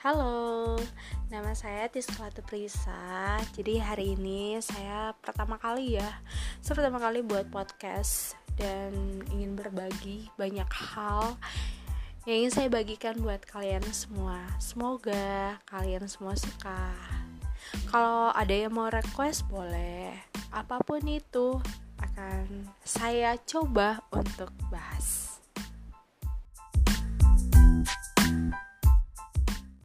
Halo, nama saya Tisklatu Prisa. Jadi hari ini saya pertama kali ya, saya pertama kali buat podcast dan ingin berbagi banyak hal yang ingin saya bagikan buat kalian semua. Semoga kalian semua suka. Kalau ada yang mau request boleh, apa pun itu akan saya coba untuk bahas.